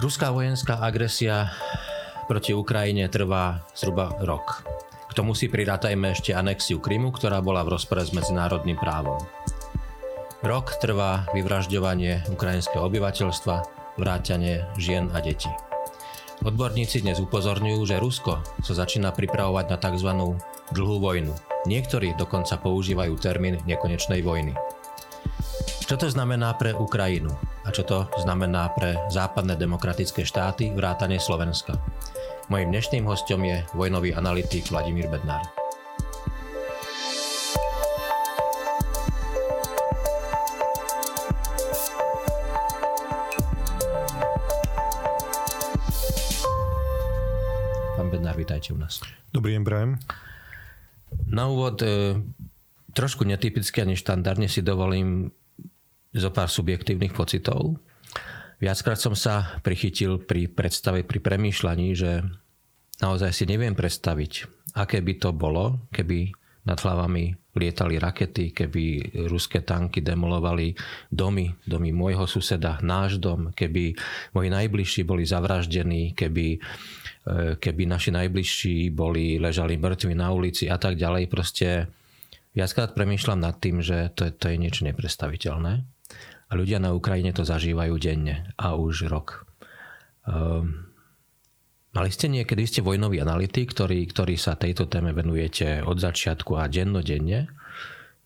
Ruská vojenská agresia proti Ukrajine trvá zhruba rok. K tomu si prirátajme ešte anexiu Krymu, ktorá bola v rozpore s medzinárodným právom. Rok trvá vyvražďovanie ukrajinského obyvateľstva, vrátanie žien a detí. Odborníci dnes upozorňujú, že Rusko sa začína pripravovať na tzv. dlhú vojnu. Niektorí dokonca používajú termín nekonečnej vojny. Čo to znamená pre Ukrajinu? A čo to znamená pre západné demokratické štáty vrátane Slovenska? Mojím dnešným hostom je vojnový analytik Vladimír Bednár. Pán Bednár, vítajte u nás. Dobrý deň, Brian. Na úvod e, trošku netypicky a neštandardne si dovolím zo pár subjektívnych pocitov. Viackrát som sa prichytil pri predstave, pri premýšľaní, že naozaj si neviem predstaviť, aké by to bolo, keby nad hlavami lietali rakety, keby ruské tanky demolovali domy, domy môjho suseda, náš dom, keby moji najbližší boli zavraždení, keby, e, keby naši najbližší boli, ležali mŕtvi na ulici a tak ďalej. Proste viackrát premýšľam nad tým, že to je, to je niečo neprestaviteľné a ľudia na Ukrajine to zažívajú denne a už rok. Um, mali ste niekedy, ste vojnový analytik, ktorý, ktorý sa tejto téme venujete od začiatku a dennodenne.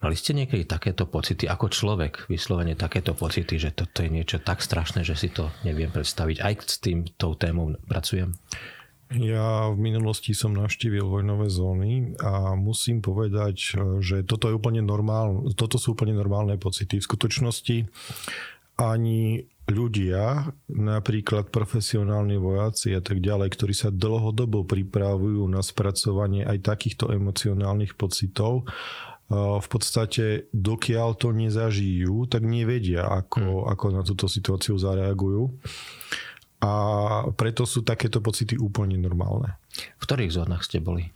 Mali ste niekedy takéto pocity, ako človek, vyslovene takéto pocity, že toto je niečo tak strašné, že si to neviem predstaviť. Aj s tým tou témou pracujem. Ja v minulosti som navštívil vojnové zóny a musím povedať, že toto, je úplne normál, toto sú úplne normálne pocity. V skutočnosti ani ľudia, napríklad profesionálni vojaci a tak ďalej, ktorí sa dlhodobo pripravujú na spracovanie aj takýchto emocionálnych pocitov, v podstate dokiaľ to nezažijú, tak nevedia, ako, hmm. ako na túto situáciu zareagujú a preto sú takéto pocity úplne normálne. V ktorých zónach ste boli?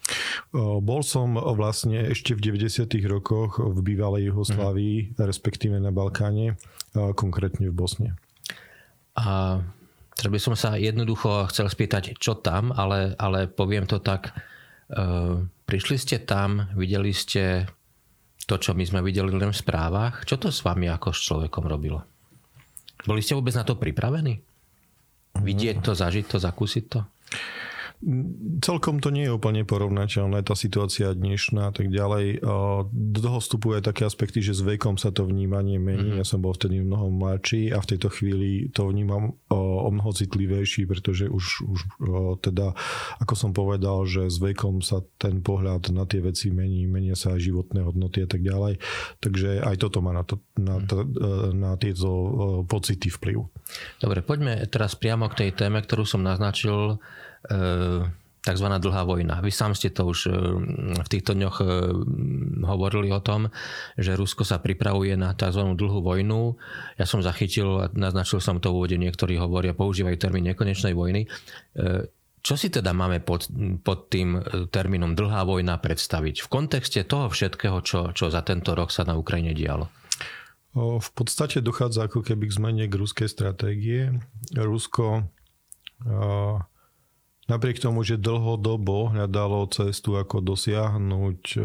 Bol som vlastne ešte v 90. rokoch v bývalej Juhoslávii, mm. respektíve na Balkáne, konkrétne v Bosne. A teraz by som sa jednoducho chcel spýtať, čo tam, ale, ale poviem to tak. Prišli ste tam, videli ste to, čo my sme videli len v správach. Čo to s vami ako s človekom robilo? Boli ste vôbec na to pripravení? Vidieť to, zažiť to, zakúsiť to? Celkom to nie je úplne porovnateľné, tá situácia dnešná a tak ďalej. Do toho vstupuje také aspekty, že s vekom sa to vnímanie mení. Mm-hmm. Ja som bol vtedy mnoho mladší a v tejto chvíli to vnímam o mnoho citlivejší, pretože už, už teda, ako som povedal, že s vekom sa ten pohľad na tie veci mení, menia sa aj životné hodnoty a tak ďalej. Takže aj toto má na, to, na, to, na tieto pocity vplyv. Dobre, poďme teraz priamo k tej téme, ktorú som naznačil E, tzv. dlhá vojna. Vy sám ste to už e, v týchto dňoch e, hovorili o tom, že Rusko sa pripravuje na tzv. dlhú vojnu. Ja som zachytil a naznačil som to v úvode, niektorí hovoria, používajú termín nekonečnej vojny. Čo si teda máme pod, pod tým termínom dlhá vojna predstaviť v kontexte toho všetkého, čo, čo za tento rok sa na Ukrajine dialo? V podstate dochádza ako keby k zmene k ruskej stratégie. Rusko Napriek tomu, že dlhodobo hľadalo cestu, ako dosiahnuť e,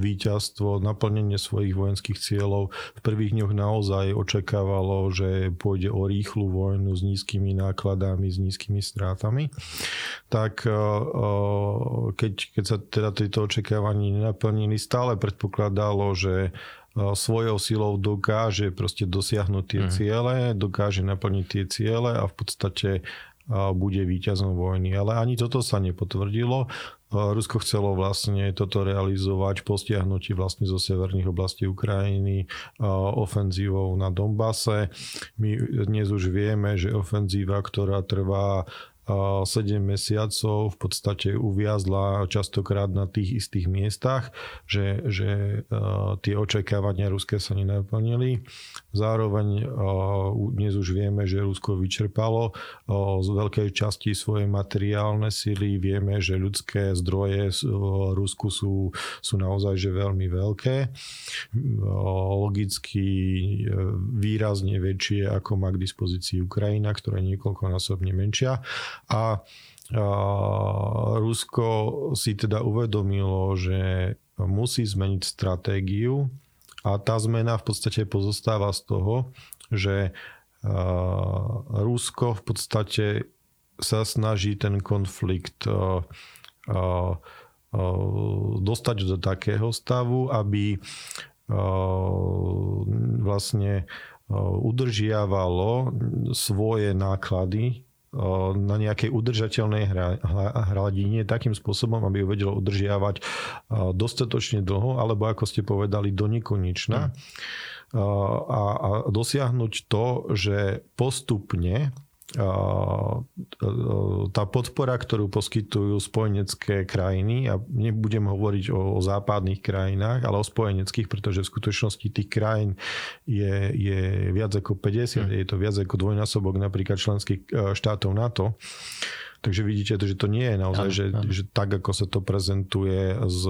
víťazstvo, naplnenie svojich vojenských cieľov, v prvých dňoch naozaj očakávalo, že pôjde o rýchlu vojnu s nízkymi nákladami, s nízkymi strátami, tak e, e, keď, keď sa teda tieto očakávania nenaplnili, stále predpokladalo, že svojou silou dokáže proste dosiahnuť tie mm. ciele, dokáže naplniť tie ciele a v podstate bude víťazom vojny. Ale ani toto sa nepotvrdilo. Rusko chcelo vlastne toto realizovať po stiahnutí vlastne zo severných oblastí Ukrajiny ofenzívou na Donbase. My dnes už vieme, že ofenzíva, ktorá trvá 7 mesiacov v podstate uviazla častokrát na tých istých miestach, že, že tie očakávania ruské sa nenaplnili. Zároveň dnes už vieme, že Rusko vyčerpalo z veľkej časti svoje materiálne sily. Vieme, že ľudské zdroje v Rusku sú, sú naozaj že veľmi veľké. Logicky výrazne väčšie, ako má k dispozícii Ukrajina, ktorá je niekoľkonásobne menšia. A Rusko si teda uvedomilo, že musí zmeniť stratégiu a tá zmena v podstate pozostáva z toho, že Rusko v podstate sa snaží ten konflikt dostať do takého stavu, aby vlastne udržiavalo svoje náklady na nejakej udržateľnej hladine takým spôsobom, aby ju vedelo udržiavať dostatočne dlho, alebo ako ste povedali, do nekonečna. A, a dosiahnuť to, že postupne tá podpora, ktorú poskytujú spojenecké krajiny, a nebudem hovoriť o, o západných krajinách, ale o spojeneckých, pretože v skutočnosti tých krajín je, je viac ako 50, hmm. je to viac ako dvojnásobok napríklad členských e, štátov NATO. Takže vidíte, že to nie je naozaj, ano, že, ano. že tak, ako sa to prezentuje z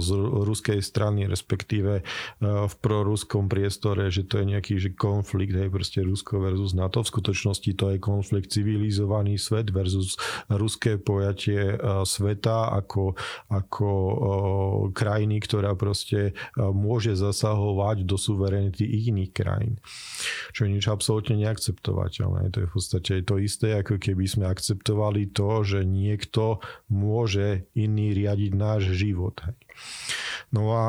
z ruskej strany, respektíve e, v proruskom priestore, že to je nejaký že konflikt, hej, proste Rusko versus NATO. V skutočnosti to je konflikt civilizovaný svet versus ruské pojatie e, sveta ako, ako e, krajiny, ktorá proste môže zasahovať do suverenity iných krajín. Čo je niečo absolútne neakceptovateľné. To je v podstate to isté, ako keby sme akceptovali to, že niekto môže iný riadiť náš život. No a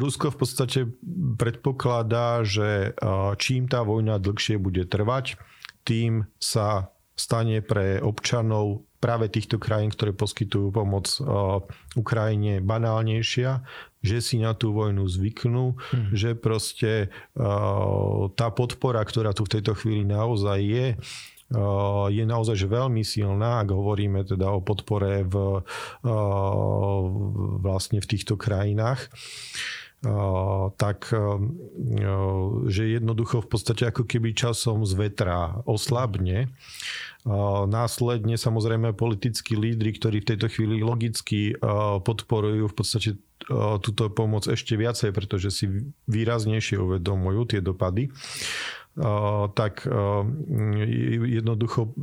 Rusko v podstate predpokladá, že čím tá vojna dlhšie bude trvať, tým sa stane pre občanov práve týchto krajín, ktoré poskytujú pomoc Ukrajine banálnejšia, že si na tú vojnu zvyknú, hmm. že proste tá podpora, ktorá tu v tejto chvíli naozaj je, je naozaj veľmi silná, ak hovoríme teda o podpore v, vlastne v týchto krajinách tak že jednoducho v podstate ako keby časom z vetra oslabne. Následne samozrejme politickí lídry, ktorí v tejto chvíli logicky podporujú v podstate túto pomoc ešte viacej, pretože si výraznejšie uvedomujú tie dopady tak jednoducho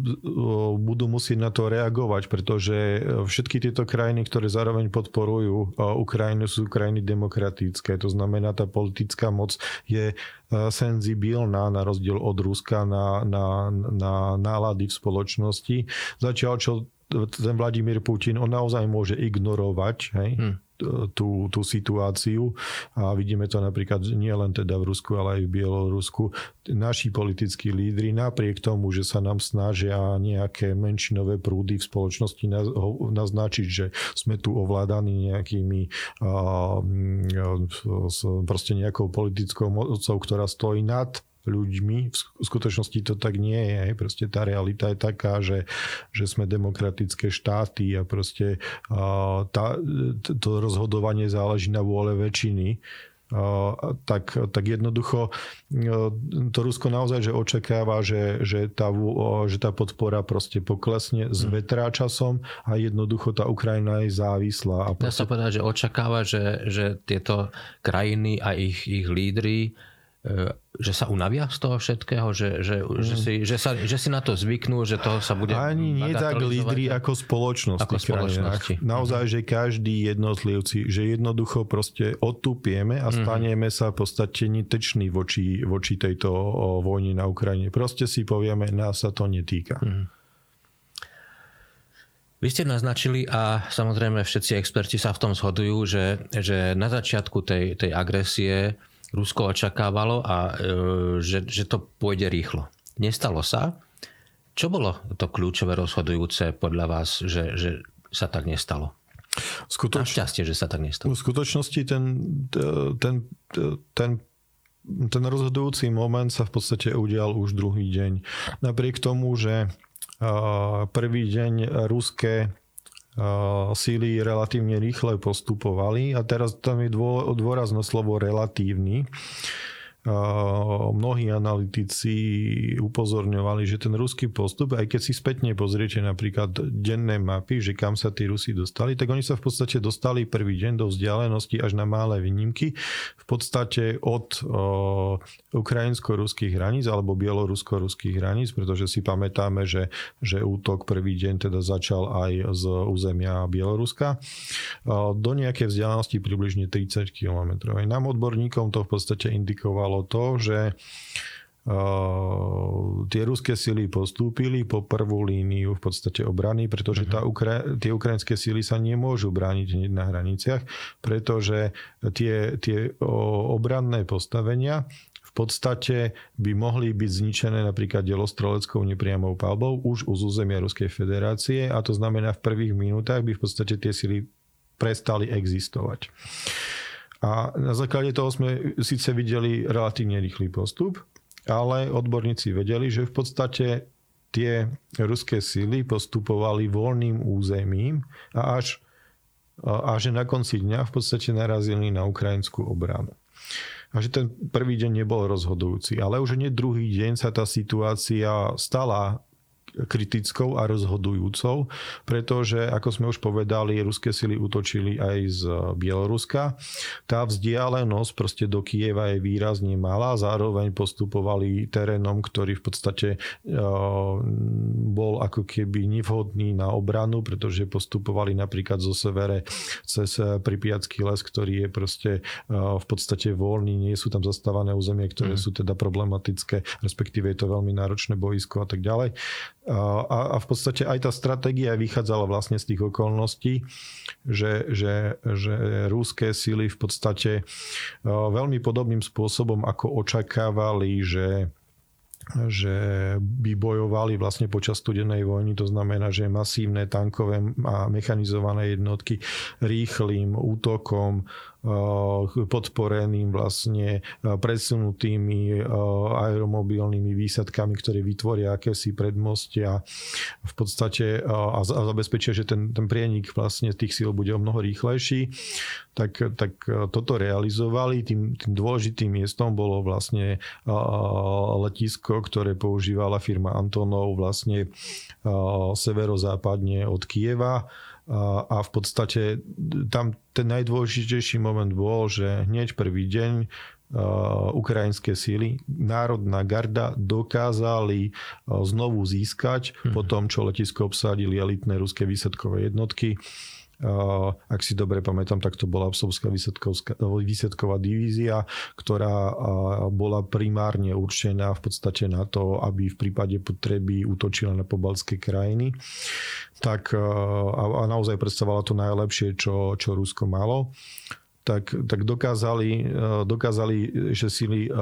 budú musieť na to reagovať, pretože všetky tieto krajiny, ktoré zároveň podporujú Ukrajinu, sú krajiny demokratické. To znamená, tá politická moc je senzibilná na rozdiel od Ruska na, na, na nálady v spoločnosti. Zatiaľ, čo ten Vladimír Putin, on naozaj môže ignorovať hej, hmm tú, tú situáciu a vidíme to napríklad nie len teda v Rusku, ale aj v Bielorusku. Naši politickí lídry napriek tomu, že sa nám snažia nejaké menšinové prúdy v spoločnosti naznačiť, že sme tu ovládaní nejakými proste nejakou politickou mocou, ktorá stojí nad ľuďmi. V skutočnosti to tak nie je. Proste tá realita je taká, že, že sme demokratické štáty a proste tá, to rozhodovanie záleží na vôle väčšiny tak, tak jednoducho to Rusko naozaj že očakáva, že, že, tá, že tá podpora proste poklesne s hm. vetrá časom a jednoducho tá Ukrajina je závislá. A proste... Dá sa povedať, že očakáva, že, že tieto krajiny a ich, ich lídry E, že sa unavia z toho všetkého, že, že, mm. že, si, že, sa, že si na to zvyknú, že to sa bude Ani nie tak lídry ako spoločnosti. Ako spoločnosti. Naozaj, mm. že každý jednotlivci, že jednoducho proste otupieme a mhm. staneme sa v podstate niteční voči, voči tejto vojne na Ukrajine. Proste si povieme, nás sa to netýka. Mm. Vy ste naznačili a samozrejme všetci experti sa v tom shodujú, že, že na začiatku tej, tej agresie Rusko očakávalo a e, že, že to pôjde rýchlo. Nestalo sa. Čo bolo to kľúčové rozhodujúce podľa vás, že, že sa tak nestalo? Skutoč... šťastie, že sa tak nestalo. V skutočnosti ten, ten, ten ten rozhodujúci moment sa v podstate udial už druhý deň. Napriek tomu, že prvý deň ruské síly relatívne rýchle postupovali a teraz tam je dôraz na slovo relatívny mnohí analytici upozorňovali, že ten ruský postup, aj keď si spätne pozriete napríklad denné mapy, že kam sa tí Rusi dostali, tak oni sa v podstate dostali prvý deň do vzdialenosti až na malé výnimky. V podstate od ukrajinsko-ruských hraníc alebo bielorusko-ruských hraníc, pretože si pamätáme, že, že útok prvý deň teda začal aj z územia Bieloruska do nejakej vzdialenosti približne 30 km. Nám odborníkom to v podstate indikovalo znamenalo to, že Uh, tie ruské sily postúpili po prvú líniu v podstate obrany, pretože tá mhm. Ukra- tie ukrajinské sily sa nemôžu brániť na hraniciach, pretože tie, tie obranné postavenia v podstate by mohli byť zničené napríklad delostreleckou nepriamou palbou už z územia Ruskej federácie a to znamená v prvých minútach by v podstate tie sily prestali existovať. A na základe toho sme síce videli relatívne rýchly postup, ale odborníci vedeli, že v podstate tie ruské síly postupovali voľným územím a až a že na konci dňa v podstate narazili na ukrajinskú obranu. A že ten prvý deň nebol rozhodujúci. Ale už nie druhý deň sa tá situácia stala kritickou a rozhodujúcou, pretože, ako sme už povedali, ruské sily útočili aj z Bieloruska. Tá vzdialenosť proste do Kieva je výrazne malá, zároveň postupovali terénom, ktorý v podstate e, bol ako keby nevhodný na obranu, pretože postupovali napríklad zo severe cez Pripiacký les, ktorý je proste v podstate voľný, nie sú tam zastávané územie, ktoré mm. sú teda problematické, respektíve je to veľmi náročné boisko a tak ďalej. A, a v podstate aj tá stratégia vychádzala vlastne z tých okolností, že, že, že rúské síly v podstate veľmi podobným spôsobom, ako očakávali, že že by bojovali vlastne počas studenej vojny, to znamená, že masívne tankové a mechanizované jednotky rýchlým útokom podporeným vlastne eh, presunutými eh, aeromobilnými výsadkami, ktoré vytvoria akési predmostia v podstate a zabezpečia, že ten, ten prienik vlastne tých síl bude o mnoho rýchlejší, tak, tak toto realizovali. Tým, tým dôležitým miestom bolo vlastne letisko, ktoré používala firma Antonov vlastne severozápadne od Kieva a v podstate tam ten najdôležitejší moment bol, že hneď prvý deň ukrajinské síly, Národná garda dokázali znovu získať hmm. po tom, čo letisko obsadili elitné ruské výsadkové jednotky ak si dobre pamätám, tak to bola Psovská výsadková divízia, ktorá bola primárne určená v podstate na to, aby v prípade potreby útočila na pobalské krajiny. Tak a naozaj predstavovala to najlepšie, čo, čo Rusko malo tak, tak dokázali, eh, dokázali, že sily eh,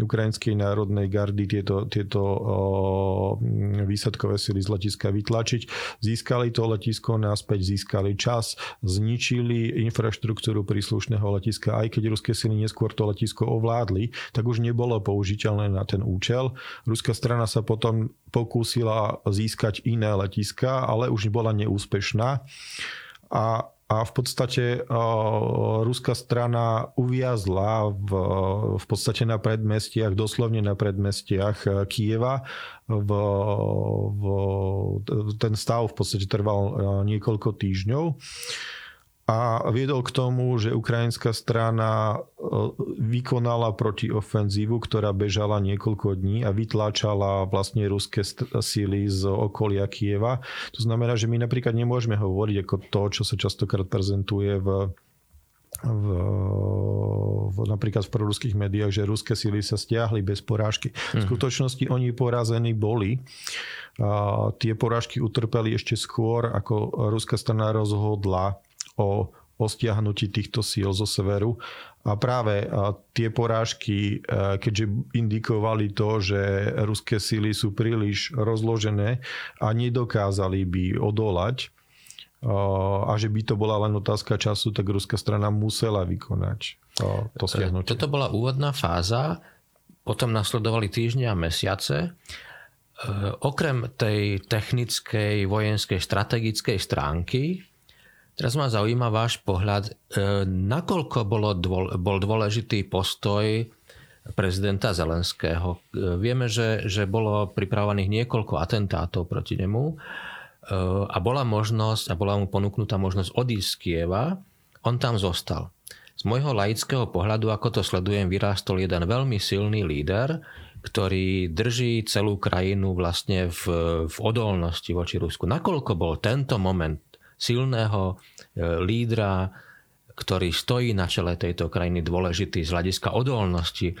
Ukrajinskej národnej gardy tieto, tieto eh, výsadkové sily z letiska vytlačiť. Získali to letisko naspäť, získali čas, zničili infraštruktúru príslušného letiska. Aj keď ruské sily neskôr to letisko ovládli, tak už nebolo použiteľné na ten účel. Ruská strana sa potom pokúsila získať iné letiska, ale už bola neúspešná. A a v podstate uh, ruská strana uviazla v, v podstate na predmestiach, doslovne na predmestiach e, Kieva. V, v, ten stav v podstate trval uh, niekoľko týždňov. A viedol k tomu, že ukrajinská strana e, vykonala protiofenzívu, ktorá bežala niekoľko dní a vytláčala vlastne ruské síly z okolia Kieva. To znamená, že my napríklad nemôžeme hovoriť ako to, čo sa častokrát prezentuje v v, v, napríklad v proruských médiách, že ruské síly sa stiahli bez porážky. V mhm. skutočnosti oni porazení boli. A tie porážky utrpeli ešte skôr, ako ruská strana rozhodla o, o stiahnutí týchto síl zo severu. A práve tie porážky, keďže indikovali to, že ruské síly sú príliš rozložené a nedokázali by odolať, a že by to bola len otázka času, tak ruská strana musela vykonať to stiahnutie. Toto bola úvodná fáza, potom nasledovali týždne a mesiace. Okrem tej technickej, vojenskej, strategickej stránky, teraz ma zaujíma váš pohľad, nakoľko bolo dôl, bol dôležitý postoj prezidenta Zelenského. Vieme, že, že bolo pripravovaných niekoľko atentátov proti nemu a bola možnosť, a bola mu ponúknutá možnosť odísť z Kieva, on tam zostal. Z môjho laického pohľadu, ako to sledujem, vyrástol jeden veľmi silný líder, ktorý drží celú krajinu vlastne v, v odolnosti voči Rusku. Nakoľko bol tento moment silného e, lídra, ktorý stojí na čele tejto krajiny dôležitý z hľadiska odolnosti e,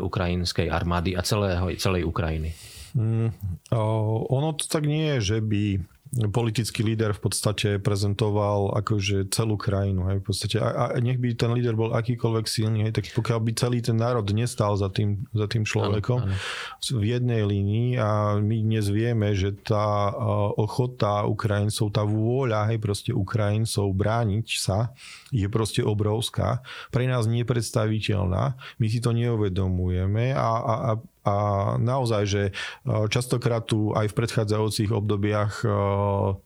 ukrajinskej armády a celého, celej Ukrajiny? Mm, ono to tak nie je, že by politický líder v podstate prezentoval akože celú krajinu. Hej, v podstate, a, a nech by ten líder bol akýkoľvek silný, hej, tak pokiaľ by celý ten národ nestal za tým, za tým človekom ano, ano. v jednej línii a my dnes vieme, že tá ochota Ukrajincov, tá vôľa, hej, proste Ukrajincov brániť sa je proste obrovská. Pre nás nepredstaviteľná. My si to neuvedomujeme a, a, a a naozaj, že e, častokrát tu aj v predchádzajúcich obdobiach e,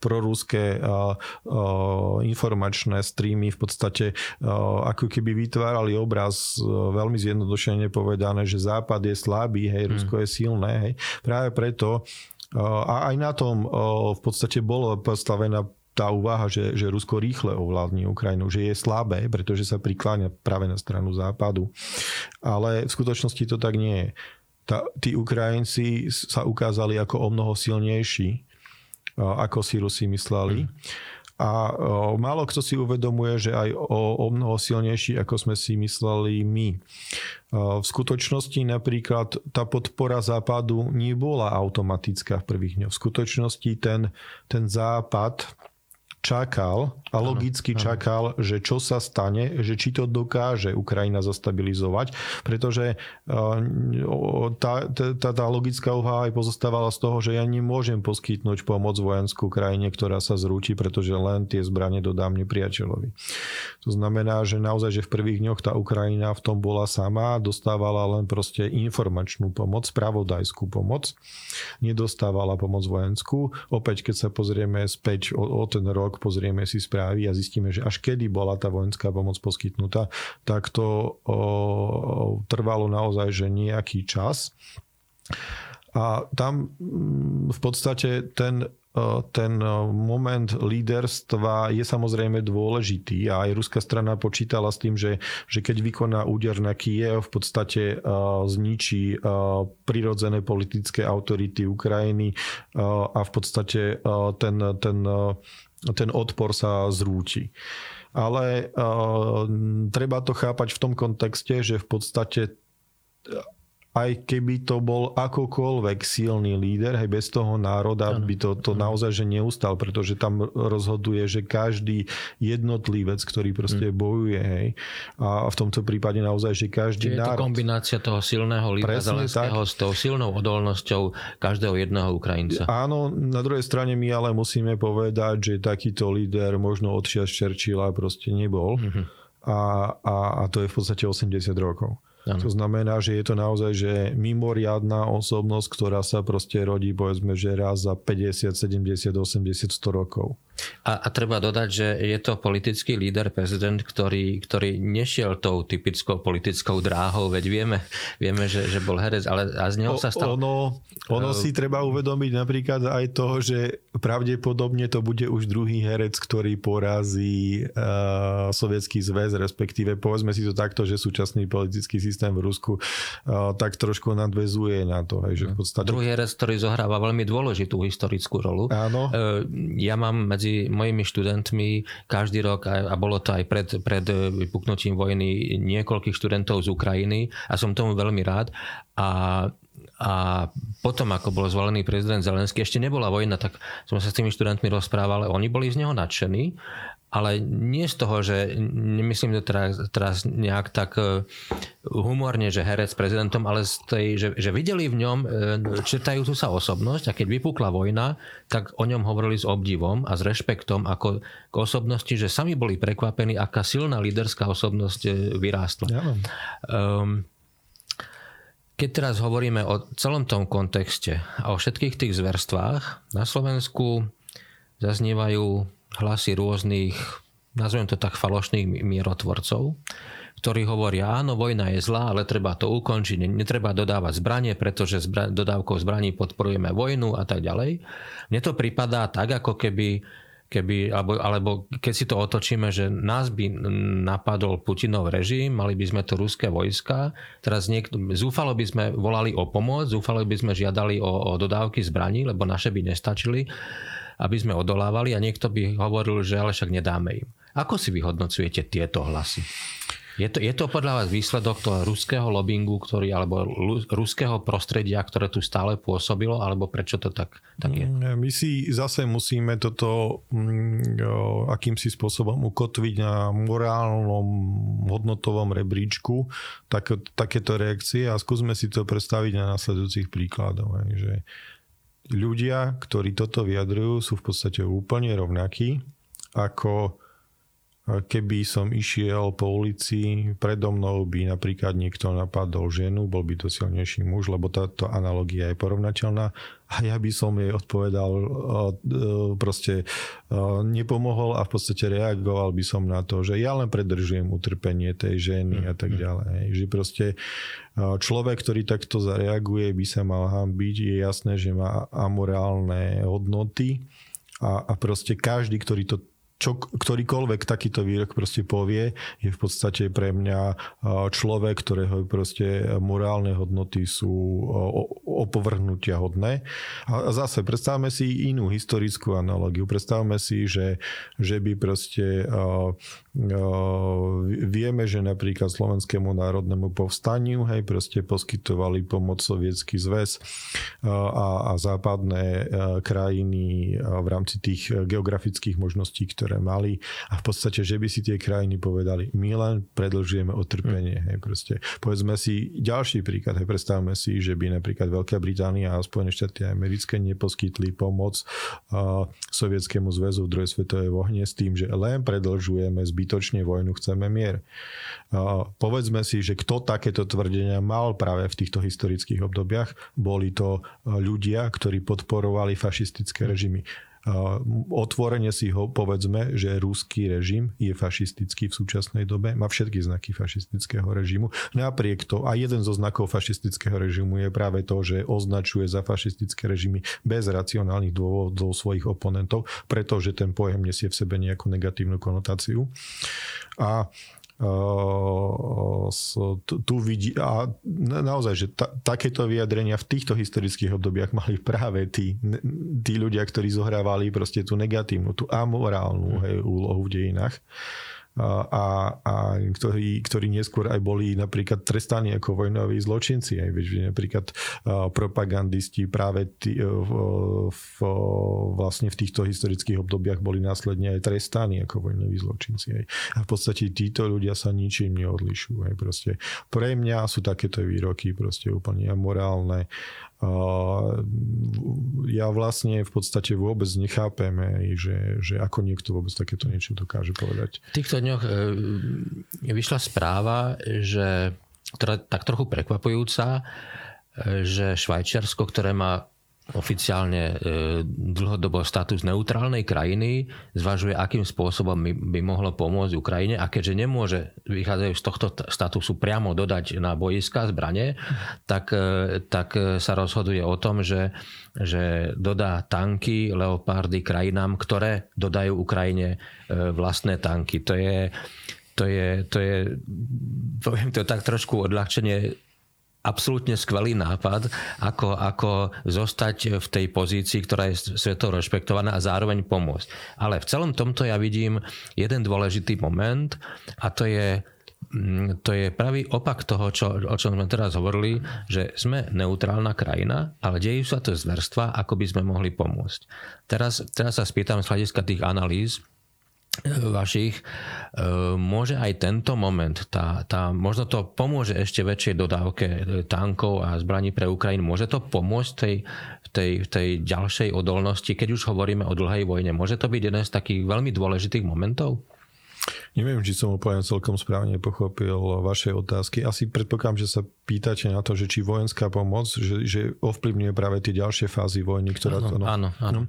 proruské e, informačné streamy v podstate ako keby vytvárali obraz veľmi zjednodušene povedané, že Západ je slabý, hej, hmm. Rusko je silné, hej. Práve preto a aj na tom v podstate bolo postavená tá úvaha, že, že Rusko rýchle ovládne Ukrajinu, že je slabé, pretože sa prikláňa práve na stranu západu. Ale v skutočnosti to tak nie je tá, tí Ukrajinci sa ukázali ako o mnoho silnejší, ako si Rusi mysleli. A o, málo kto si uvedomuje, že aj o, o mnoho silnejší, ako sme si mysleli my. O, v skutočnosti napríklad tá podpora západu nebola automatická v prvých dňoch. V skutočnosti ten, ten západ čakal a logicky ano, čakal, ano. že čo sa stane, že či to dokáže Ukrajina zastabilizovať, pretože tá, tá, tá logická úvaha aj pozostávala z toho, že ja nemôžem poskytnúť pomoc vojenskú krajine, ktorá sa zrúti, pretože len tie zbranie dodám nepriateľovi. To znamená, že naozaj, že v prvých dňoch tá Ukrajina v tom bola sama, dostávala len proste informačnú pomoc, spravodajskú pomoc, nedostávala pomoc vojenskú. Opäť, keď sa pozrieme späť o, o ten rok, rok pozrieme si správy a zistíme, že až kedy bola tá vojenská pomoc poskytnutá, tak to o, trvalo naozaj že nejaký čas. A tam mm, v podstate ten ten moment líderstva je samozrejme dôležitý a aj ruská strana počítala s tým, že, že keď vykoná úder na Kiev, v podstate zničí prirodzené politické autority Ukrajiny a v podstate ten, ten ten odpor sa zrúti. Ale uh, treba to chápať v tom kontexte, že v podstate aj keby to bol akokoľvek silný líder, aj bez toho národa ano. by to, to naozaj že neustal, pretože tam rozhoduje, že každý jednotlivec, ktorý proste hmm. bojuje, hej, a v tomto prípade naozaj, že každý Čiže národ... je to kombinácia toho silného lídra Zelenského s tou silnou odolnosťou každého jedného Ukrajinca. Áno, na druhej strane my ale musíme povedať, že takýto líder možno od čias Churchilla proste nebol. Mm-hmm. A, a, a to je v podstate 80 rokov. Ano. To znamená, že je to naozaj že mimoriadná osobnosť, ktorá sa proste rodí povedzme, že raz za 50, 70, 80, 100 rokov. A, a treba dodať, že je to politický líder, prezident, ktorý, ktorý nešiel tou typickou politickou dráhou, veď vieme, vieme že, že bol herec, ale a z neho sa stal... Ono, ono uh, si treba uvedomiť napríklad aj to, že pravdepodobne to bude už druhý herec, ktorý porazí uh, sovietský zväz, respektíve povedzme si to takto, že súčasný politický systém v Rusku uh, tak trošku nadvezuje na to. Hej, že v podstate... Druhý herec, ktorý zohráva veľmi dôležitú historickú rolu. Áno. Uh, ja mám medzi medzi mojimi študentmi každý rok, a bolo to aj pred, pred vypuknutím vojny, niekoľkých študentov z Ukrajiny a som tomu veľmi rád. A, a potom, ako bol zvolený prezident Zelenský, ešte nebola vojna, tak som sa s tými študentmi rozprával, oni boli z neho nadšení, ale nie z toho, že nemyslím to teraz, teraz nejak tak e, humorne, že herec s prezidentom, ale z tej, že, že videli v ňom e, čertajúcu sa osobnosť a keď vypukla vojna, tak o ňom hovorili s obdivom a s rešpektom ako k osobnosti, že sami boli prekvapení, aká silná líderská osobnosť e, vyrástla. Ja. Um, keď teraz hovoríme o celom tom kontexte a o všetkých tých zverstvách, na Slovensku zaznievajú hlasy rôznych, nazvem to tak, falošných mierotvorcov, ktorí hovoria, áno, vojna je zlá, ale treba to ukončiť, netreba dodávať zbranie, pretože zbra- dodávkou zbraní podporujeme vojnu a tak ďalej. Mne to pripadá tak, ako keby keby, alebo, alebo keď si to otočíme, že nás by napadol Putinov režim, mali by sme to ruské vojska, teraz niekto, zúfalo by sme volali o pomoc, zúfalo by sme žiadali o, o dodávky zbraní, lebo naše by nestačili, aby sme odolávali a niekto by hovoril, že ale však nedáme im. Ako si vyhodnocujete tieto hlasy? Je to, je to podľa vás výsledok toho ruského lobbingu, ktorý, alebo ruského prostredia, ktoré tu stále pôsobilo, alebo prečo to tak, tak je? Mm, my si zase musíme toto mm, akýmsi spôsobom ukotviť na morálnom hodnotovom rebríčku tak, takéto reakcie a skúsme si to predstaviť na následujúcich príkladoch. Že ľudia, ktorí toto vyjadrujú, sú v podstate úplne rovnakí ako keby som išiel po ulici, predo mnou by napríklad niekto napadol ženu, bol by to silnejší muž, lebo táto analogia je porovnateľná a ja by som jej odpovedal, e, proste e, nepomohol a v podstate reagoval by som na to, že ja len predržujem utrpenie tej ženy a tak mm-hmm. ďalej. Že proste e, človek, ktorý takto zareaguje, by sa mal hambiť. Je jasné, že má amorálne hodnoty a, a proste každý, ktorý to čo, ktorýkoľvek takýto výrok proste povie, je v podstate pre mňa človek, ktorého proste morálne hodnoty sú opovrhnutia hodné. A zase predstavme si inú historickú analogiu. Predstavme si, že, že by proste vieme, že napríklad Slovenskému národnému povstaniu hej, proste poskytovali pomoc Sovietský zväz a, a západné krajiny v rámci tých geografických možností, ktoré ktoré mali a v podstate, že by si tie krajiny povedali, my len predlžujeme otrpenie. Mm. Hej, proste. Povedzme si ďalší príklad, hej, predstavme si, že by napríklad Veľká Británia a Spojené štáty americké neposkytli pomoc uh, Sovietskému zväzu v druhej svetovej vojne s tým, že len predlžujeme zbytočne vojnu, chceme mier. Uh, povedzme si, že kto takéto tvrdenia mal práve v týchto historických obdobiach, boli to ľudia, ktorí podporovali fašistické režimy otvorene si ho povedzme, že ruský režim je fašistický v súčasnej dobe, má všetky znaky fašistického režimu. Napriek to, a jeden zo znakov fašistického režimu je práve to, že označuje za fašistické režimy bez racionálnych dôvodov svojich oponentov, pretože ten pojem nesie v sebe nejakú negatívnu konotáciu. A tu vidí, a naozaj, že ta, takéto vyjadrenia v týchto historických obdobiach mali práve tí, tí ľudia, ktorí zohrávali proste tú negatívnu, tú amorálnu hej, úlohu v dejinách a, a ktorí, ktorí neskôr aj boli napríklad trestaní ako vojnoví zločinci. Aj veď, napríklad propagandisti práve tí, e, v, v, vlastne v týchto historických obdobiach boli následne aj trestaní ako vojnoví zločinci. Aj. A v podstate títo ľudia sa ničím neodlišujú. Aj. Proste pre mňa sú takéto výroky proste úplne amorálne ja vlastne v podstate vôbec nechápem, že, že ako niekto vôbec takéto niečo dokáže povedať. V týchto dňoch e, vyšla správa, že ktorá tak trochu prekvapujúca, e, že Švajčiarsko, ktoré má oficiálne e, dlhodobo status neutrálnej krajiny, zvažuje, akým spôsobom by mohlo pomôcť Ukrajine a keďže nemôže, vychádzajú z tohto statusu priamo dodať na boiska zbranie, tak, e, tak sa rozhoduje o tom, že, že dodá tanky, leopardy krajinám, ktoré dodajú Ukrajine e, vlastné tanky. To je, to je, to je poviem to tak trošku odľahčenie absolútne skvelý nápad, ako, ako zostať v tej pozícii, ktorá je svetovo rešpektovaná a zároveň pomôcť. Ale v celom tomto ja vidím jeden dôležitý moment a to je mm, to je pravý opak toho, čo, o čom sme teraz hovorili, že sme neutrálna krajina, ale dejú sa to zverstva, ako by sme mohli pomôcť. Teraz, teraz sa spýtam z hľadiska tých analýz, vašich, e, môže aj tento moment, tá, tá, možno to pomôže ešte väčšej dodávke tankov a zbraní pre Ukrajinu, môže to pomôcť tej, tej, tej ďalšej odolnosti, keď už hovoríme o dlhej vojne, môže to byť jeden z takých veľmi dôležitých momentov? Neviem, či som úplne celkom správne pochopil vaše otázky. Asi predpokladám, že sa pýtate na to, že či vojenská pomoc, že, že ovplyvňuje práve tie ďalšie fázy vojny, ktorá... Áno, no, áno, áno.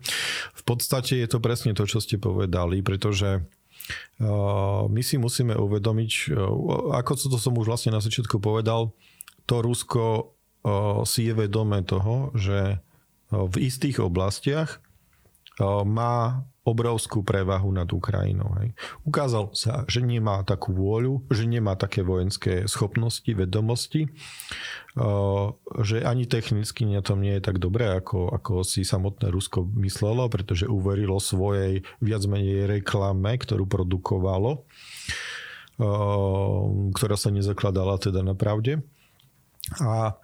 V podstate je to presne to, čo ste povedali, pretože uh, my si musíme uvedomiť, uh, ako to som už vlastne na začiatku povedal, to Rusko uh, si je vedomé toho, že v istých oblastiach má obrovskú prevahu nad Ukrajinou. Hej. Ukázal sa, že nemá takú vôľu, že nemá také vojenské schopnosti, vedomosti, že ani technicky na tom nie je tak dobré, ako, ako si samotné Rusko myslelo, pretože uverilo svojej viac menej reklame, ktorú produkovalo, ktorá sa nezakladala teda na pravde. A,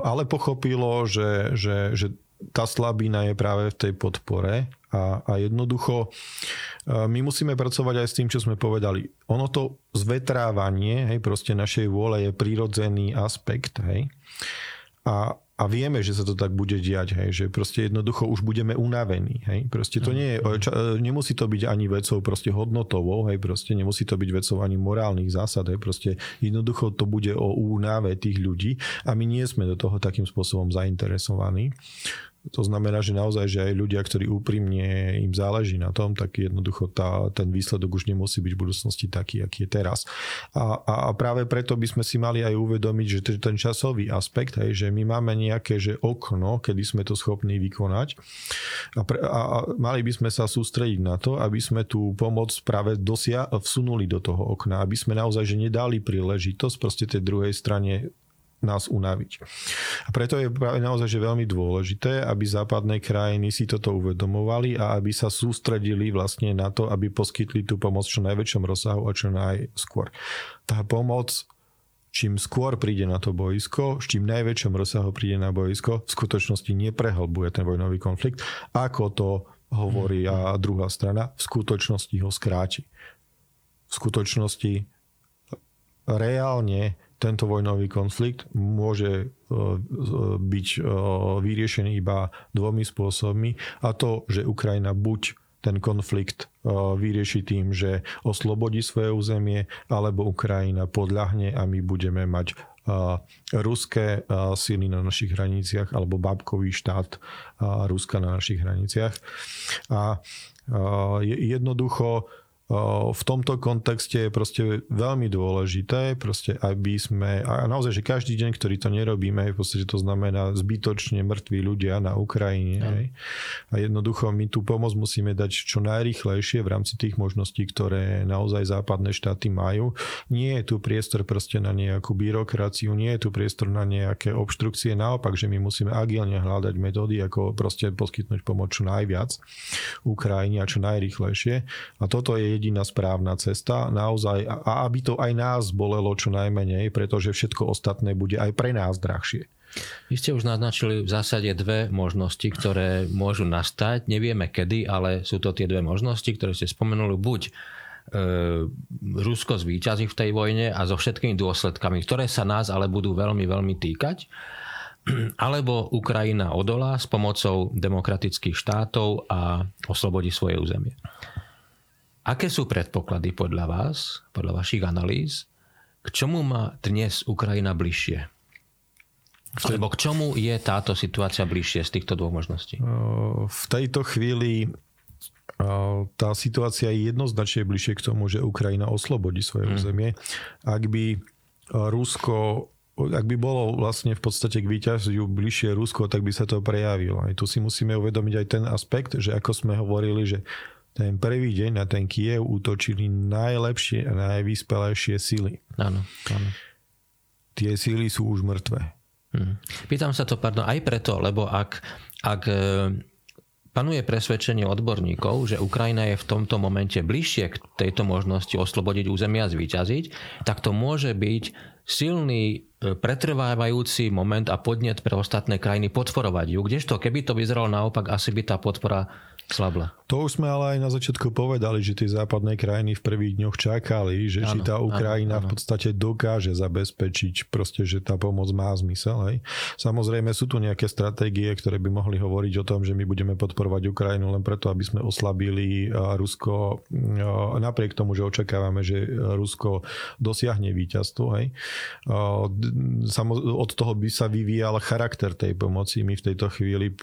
ale pochopilo, že, že, že tá slabina je práve v tej podpore a, a jednoducho e, my musíme pracovať aj s tým, čo sme povedali. Ono to zvetrávanie, hej, proste našej vôle je prírodzený aspekt, hej. A, a vieme, že sa to tak bude diať, hej, že proste jednoducho už budeme unavení, hej, proste to nie je, mhm. nemusí to byť ani vecou proste hodnotovou, hej, proste nemusí to byť vecou ani morálnych zásad, hej, proste jednoducho to bude o únave tých ľudí a my nie sme do toho takým spôsobom zainteresovaní. To znamená, že naozaj, že aj ľudia, ktorí úprimne im záleží na tom, tak jednoducho tá, ten výsledok už nemusí byť v budúcnosti taký, aký je teraz. A, a, a práve preto by sme si mali aj uvedomiť, že ten časový aspekt, hej, že my máme nejaké že okno, kedy sme to schopní vykonať a, pre, a, a mali by sme sa sústrediť na to, aby sme tú pomoc práve dosia, vsunuli do toho okna, aby sme naozaj že nedali príležitosť proste tej druhej strane nás unaviť. A preto je naozaj že veľmi dôležité, aby západné krajiny si toto uvedomovali a aby sa sústredili vlastne na to, aby poskytli tú pomoc čo najväčšom rozsahu a čo najskôr. Tá pomoc čím skôr príde na to boisko, s čím najväčšom rozsahu príde na boisko, v skutočnosti neprehlbuje ten vojnový konflikt, ako to hovorí a druhá strana, v skutočnosti ho skráti. V skutočnosti reálne tento vojnový konflikt môže e, byť e, vyriešený iba dvomi spôsobmi a to, že Ukrajina buď ten konflikt e, vyrieši tým, že oslobodí svoje územie, alebo Ukrajina podľahne a my budeme mať ruské síly na našich hraniciach alebo babkový štát Ruska na našich hraniciach. A jednoducho v tomto kontexte je proste veľmi dôležité, proste aby sme, a naozaj, že každý deň, ktorý to nerobíme, v podstate to znamená zbytočne mŕtvi ľudia na Ukrajine. Ja. A jednoducho my tú pomoc musíme dať čo najrychlejšie v rámci tých možností, ktoré naozaj západné štáty majú. Nie je tu priestor proste na nejakú byrokraciu, nie je tu priestor na nejaké obštrukcie, naopak, že my musíme agilne hľadať metódy, ako proste poskytnúť pomoc čo najviac Ukrajine a čo najrychlejšie. A toto je jediná správna cesta naozaj a aby to aj nás bolelo čo najmenej, pretože všetko ostatné bude aj pre nás drahšie. Vy ste už naznačili v zásade dve možnosti, ktoré môžu nastať. Nevieme kedy, ale sú to tie dve možnosti, ktoré ste spomenuli. Buď e, Rusko zvýťazí v tej vojne a so všetkými dôsledkami, ktoré sa nás ale budú veľmi, veľmi týkať, alebo Ukrajina odolá s pomocou demokratických štátov a oslobodí svoje územie. Aké sú predpoklady podľa vás, podľa vašich analýz, k čomu má dnes Ukrajina bližšie? Alebo k čomu je táto situácia bližšie z týchto dvoch možností? V tejto chvíli tá situácia je jednoznačne bližšie k tomu, že Ukrajina oslobodí svoje hmm. územie. Ak by Rusko ak by bolo vlastne v podstate k víťaziu bližšie Rusko, tak by sa to prejavilo. Aj tu si musíme uvedomiť aj ten aspekt, že ako sme hovorili, že ten prvý deň na ten Kiev útočili najlepšie a najvyspelejšie sily. Áno, áno. Tie síly sú už mŕtve. Hmm. Pýtam sa to, pardon, aj preto, lebo ak, ak e, panuje presvedčenie odborníkov, že Ukrajina je v tomto momente bližšie k tejto možnosti oslobodiť územia a zvíťaziť, tak to môže byť silný e, pretrvávajúci moment a podnet pre ostatné krajiny podporovať ju. Kdežto, keby to vyzeralo naopak, asi by tá podpora slabla. To už sme ale aj na začiatku povedali, že tie západné krajiny v prvých dňoch čakali, že ano, či tá Ukrajina ano, ano. v podstate dokáže zabezpečiť proste, že tá pomoc má zmysel. Hej. Samozrejme sú tu nejaké stratégie, ktoré by mohli hovoriť o tom, že my budeme podporovať Ukrajinu len preto, aby sme oslabili Rusko napriek tomu, že očakávame, že Rusko dosiahne víťazstvo. Hej. Od toho by sa vyvíjal charakter tej pomoci. My v tejto chvíli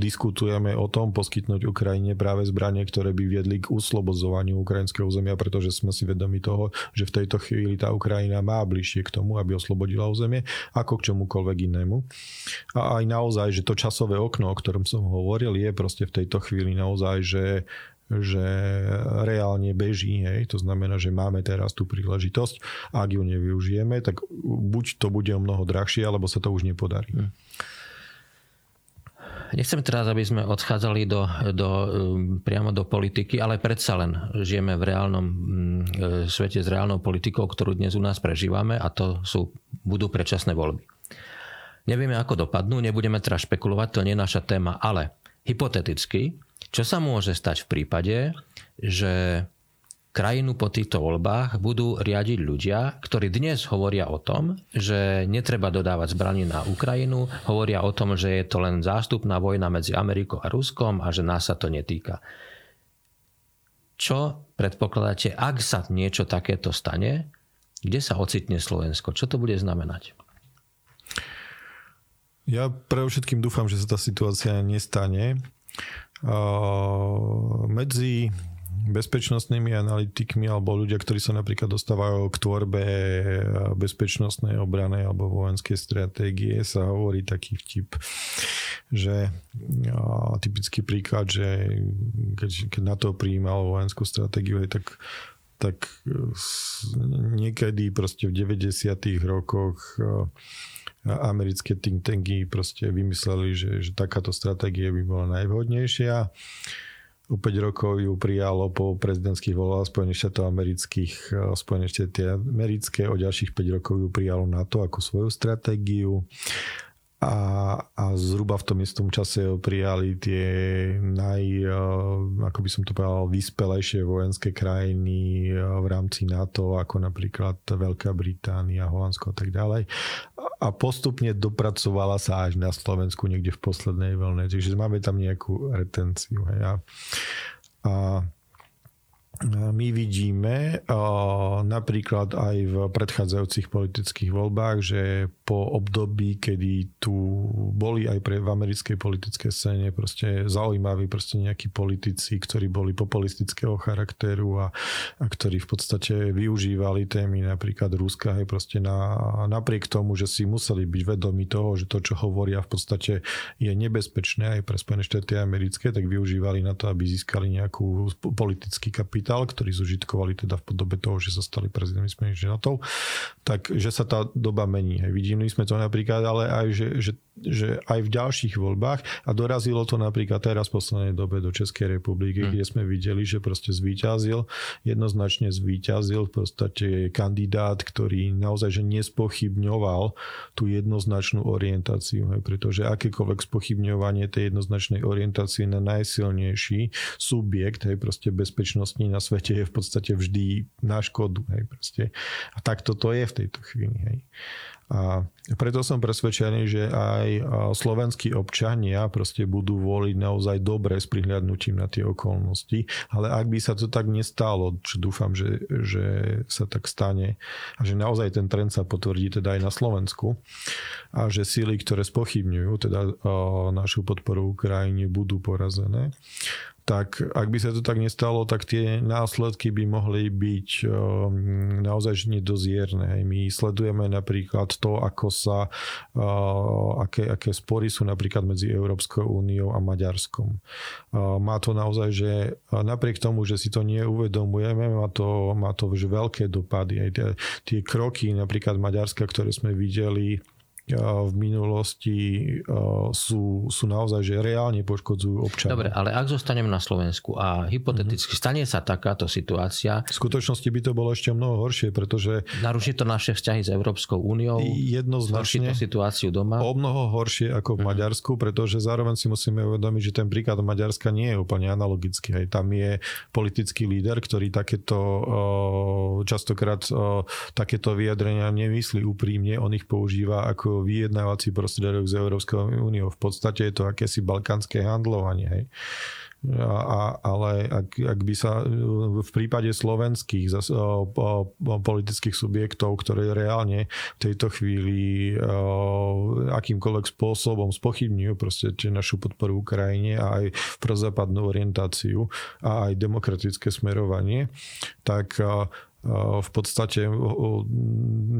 diskutujeme o tom, poskytnúť Ukrajine práve zbranie, ktoré by viedli k uslobozovaniu ukrajinského územia, pretože sme si vedomi toho, že v tejto chvíli tá Ukrajina má bližšie k tomu, aby oslobodila územie, ako k čomukoľvek inému. A aj naozaj, že to časové okno, o ktorom som hovoril, je proste v tejto chvíli naozaj, že že reálne beží, hej, to znamená, že máme teraz tú príležitosť, ak ju nevyužijeme, tak buď to bude o mnoho drahšie, alebo sa to už nepodarí. Hm. Nechcem teraz, aby sme odchádzali do, do, um, priamo do politiky, ale predsa len žijeme v reálnom mm, e, svete s reálnou politikou, ktorú dnes u nás prežívame a to sú, budú predčasné voľby. Nevieme, ako dopadnú, nebudeme teraz špekulovať, to nie je naša téma, ale hypoteticky, čo sa môže stať v prípade, že krajinu po týchto voľbách budú riadiť ľudia, ktorí dnes hovoria o tom, že netreba dodávať zbraní na Ukrajinu, hovoria o tom, že je to len zástupná vojna medzi Amerikou a Ruskom a že nás sa to netýka. Čo predpokladáte, ak sa niečo takéto stane, kde sa ocitne Slovensko? Čo to bude znamenať? Ja pre všetkým dúfam, že sa tá situácia nestane. Medzi bezpečnostnými analytikmi alebo ľudia, ktorí sa napríklad dostávajú k tvorbe bezpečnostnej obrany alebo vojenskej stratégie, sa hovorí taký vtip, že typický príklad, že keď, keď na to prijímal vojenskú stratégiu, tak tak niekedy proste v 90. rokoch americké think tanky proste vymysleli, že, že takáto stratégia by bola najvhodnejšia o 5 rokov ju prijalo po prezidentských voľbách Spojených štátov amerických, eh, Spojené štáty americké, o ďalších 5 rokov ju prijalo NATO ako svoju stratégiu a, a zhruba v tom istom čase prijali tie naj, eh, ako by som to povedal, vyspelejšie vojenské krajiny eh, v rámci NATO, ako napríklad Veľká Británia, Holandsko a tak ďalej. A postupne dopracovala sa až na Slovensku niekde v poslednej vlne. Čiže máme tam nejakú retenciu. Hej. A, a my vidíme napríklad aj v predchádzajúcich politických voľbách, že po období, kedy tu boli aj pre, v americkej politickej scéne proste zaujímaví proste nejakí politici, ktorí boli populistického charakteru a, a ktorí v podstate využívali témy napríklad Ruska aj proste na, napriek tomu, že si museli byť vedomi toho, že to, čo hovoria v podstate je nebezpečné aj pre Spojené štáty americké, tak využívali na to, aby získali nejakú politický kapitál kapitál, ktorý zužitkovali teda v podobe toho, že sa stali prezidentmi Spojených štátov, tak že sa tá doba mení. Hej. Vidíme sme to napríklad, ale aj, že, že, že aj v ďalších voľbách a dorazilo to napríklad teraz v poslednej dobe do Českej republiky, hmm. kde sme videli, že proste zvíťazil, jednoznačne zvíťazil v podstate kandidát, ktorý naozaj že nespochybňoval tú jednoznačnú orientáciu, hej, pretože akékoľvek spochybňovanie tej jednoznačnej orientácie na najsilnejší subjekt, hej, proste bezpečnostní na svete je v podstate vždy na škodu. Hej, proste. A tak toto je v tejto chvíli. Hej. A preto som presvedčený, že aj slovenskí občania proste budú voliť naozaj dobre s prihľadnutím na tie okolnosti. Ale ak by sa to tak nestalo, čo dúfam, že, že sa tak stane a že naozaj ten trend sa potvrdí teda aj na Slovensku a že síly, ktoré spochybňujú teda našu podporu Ukrajine budú porazené, tak ak by sa to tak nestalo, tak tie následky by mohli byť um, naozaj nedozierne. My sledujeme napríklad to, ako sa, uh, aké, aké spory sú napríklad medzi Európskou úniou a Maďarskom. Uh, má to naozaj, že napriek tomu, že si to neuvedomujeme, má to, má to veľké dopady. Aj tie, tie kroky napríklad Maďarska, ktoré sme videli v minulosti sú, sú naozaj, že reálne poškodzujú občanov. Dobre, ale ak zostaneme na Slovensku a hypoteticky mm-hmm. stane sa takáto situácia... V skutočnosti by to bolo ešte mnoho horšie, pretože... Naruší to naše vzťahy s Európskou úniou? Jednoznačne. to situáciu doma? O mnoho horšie ako v mm-hmm. Maďarsku, pretože zároveň si musíme uvedomiť, že ten príklad Maďarska nie je úplne analogický. Aj tam je politický líder, ktorý takéto častokrát takéto vyjadrenia nemyslí úprimne, on ich používa ako vyjednávací prostriedok z Európskou úniou. V podstate je to akési balkánske handlovanie. Hej. A, ale ak, ak by sa v prípade slovenských zas, o, o politických subjektov, ktoré reálne v tejto chvíli o, akýmkoľvek spôsobom spochybňujú proste našu podporu Ukrajine a aj prozápadnú orientáciu a aj demokratické smerovanie, tak o, v podstate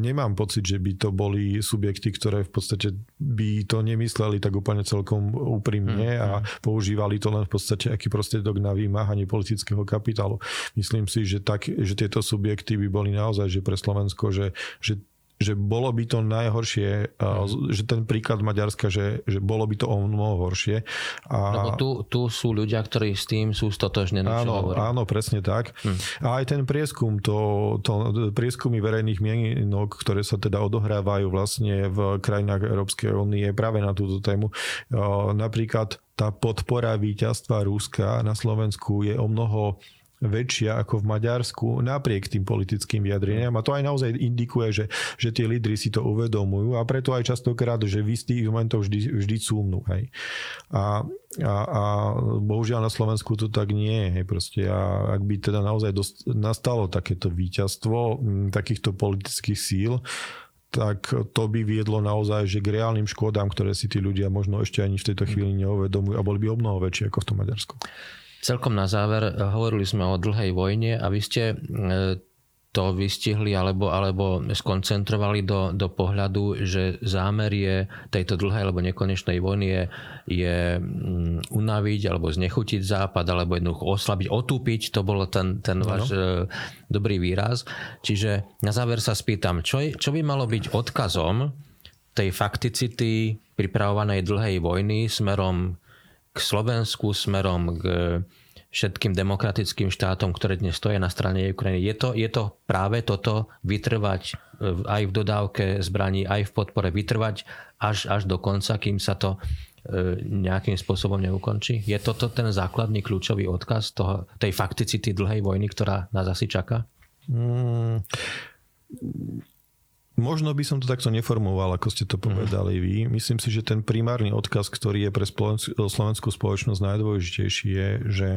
nemám pocit, že by to boli subjekty, ktoré v podstate by to nemysleli tak úplne celkom úprimne mm, a mm. používali to len v podstate aký prostriedok na vymáhanie politického kapitálu. Myslím si, že, tak, že tieto subjekty by boli naozaj že pre Slovensko, že, že že bolo by to najhoršie, mm. že ten príklad Maďarska, že, že bolo by to o mnoho horšie. A... Lebo tu, tu sú ľudia, ktorí s tým sú stotožnení. Áno, áno, presne tak. Mm. A aj ten prieskum, to, to prieskumy verejných mienok, ktoré sa teda odohrávajú vlastne v krajinách Európskej únie práve na túto tému. Napríklad tá podpora víťazstva Ruska na Slovensku je o mnoho väčšia ako v Maďarsku napriek tým politickým vyjadreniam a to aj naozaj indikuje, že, že tí lídry si to uvedomujú a preto aj častokrát, že v istých momentoch vždy, vždy cúmnu. Hej. A, a, a bohužiaľ na Slovensku to tak nie je. A ak by teda naozaj dost, nastalo takéto víťazstvo takýchto politických síl, tak to by viedlo naozaj že k reálnym škodám, ktoré si tí ľudia možno ešte ani v tejto chvíli neuvedomujú a boli by o mnoho väčšie ako v tom Maďarsku. Celkom na záver, eh, hovorili sme o dlhej vojne a vy ste eh, to vystihli alebo, alebo skoncentrovali do, do pohľadu, že zámer je tejto dlhej alebo nekonečnej vojny je, je mm, unaviť alebo znechutiť západ alebo jednoducho oslabiť, otúpiť, to bol ten, ten váš no. dobrý výraz. Čiže na záver sa spýtam, čo, čo by malo byť odkazom tej fakticity pripravovanej dlhej vojny smerom k Slovensku smerom k všetkým demokratickým štátom, ktoré dnes stoja na strane Ukrajiny. Je to, je to práve toto vytrvať e, aj v dodávke zbraní, aj v podpore, vytrvať až, až do konca, kým sa to e, nejakým spôsobom neukončí? Je toto ten základný kľúčový odkaz toho, tej fakticity dlhej vojny, ktorá nás asi čaká? Mm, Možno by som to takto neformoval, ako ste to povedali vy. Myslím si, že ten primárny odkaz, ktorý je pre slovenskú spoločnosť najdôležitejší je, že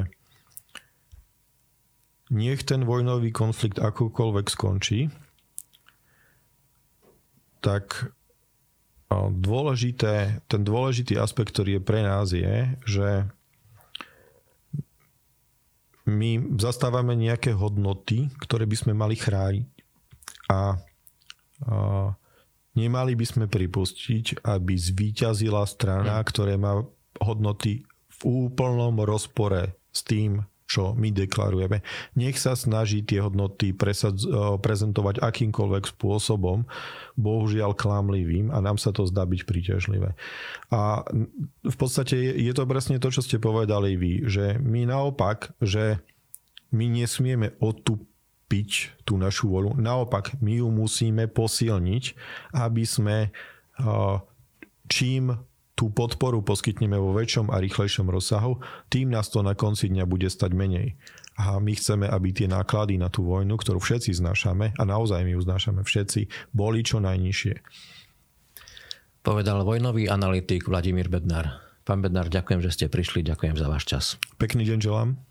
nech ten vojnový konflikt akokoľvek skončí, tak dôležité, ten dôležitý aspekt, ktorý je pre nás je, že my zastávame nejaké hodnoty, ktoré by sme mali chrániť. A nemali by sme pripustiť, aby zvíťazila strana, hm. ktorá má hodnoty v úplnom rozpore s tým, čo my deklarujeme. Nech sa snaží tie hodnoty presadz, prezentovať akýmkoľvek spôsobom, bohužiaľ klamlivým a nám sa to zdá byť príťažlivé. A v podstate je to presne to, čo ste povedali vy, že my naopak, že my nesmieme odtup piť tú našu volu. Naopak, my ju musíme posilniť, aby sme čím tú podporu poskytneme vo väčšom a rýchlejšom rozsahu, tým nás to na konci dňa bude stať menej. A my chceme, aby tie náklady na tú vojnu, ktorú všetci znášame, a naozaj my ju znášame všetci, boli čo najnižšie. Povedal vojnový analytik Vladimír Bednár. Pán Bednár, ďakujem, že ste prišli, ďakujem za váš čas. Pekný deň želám.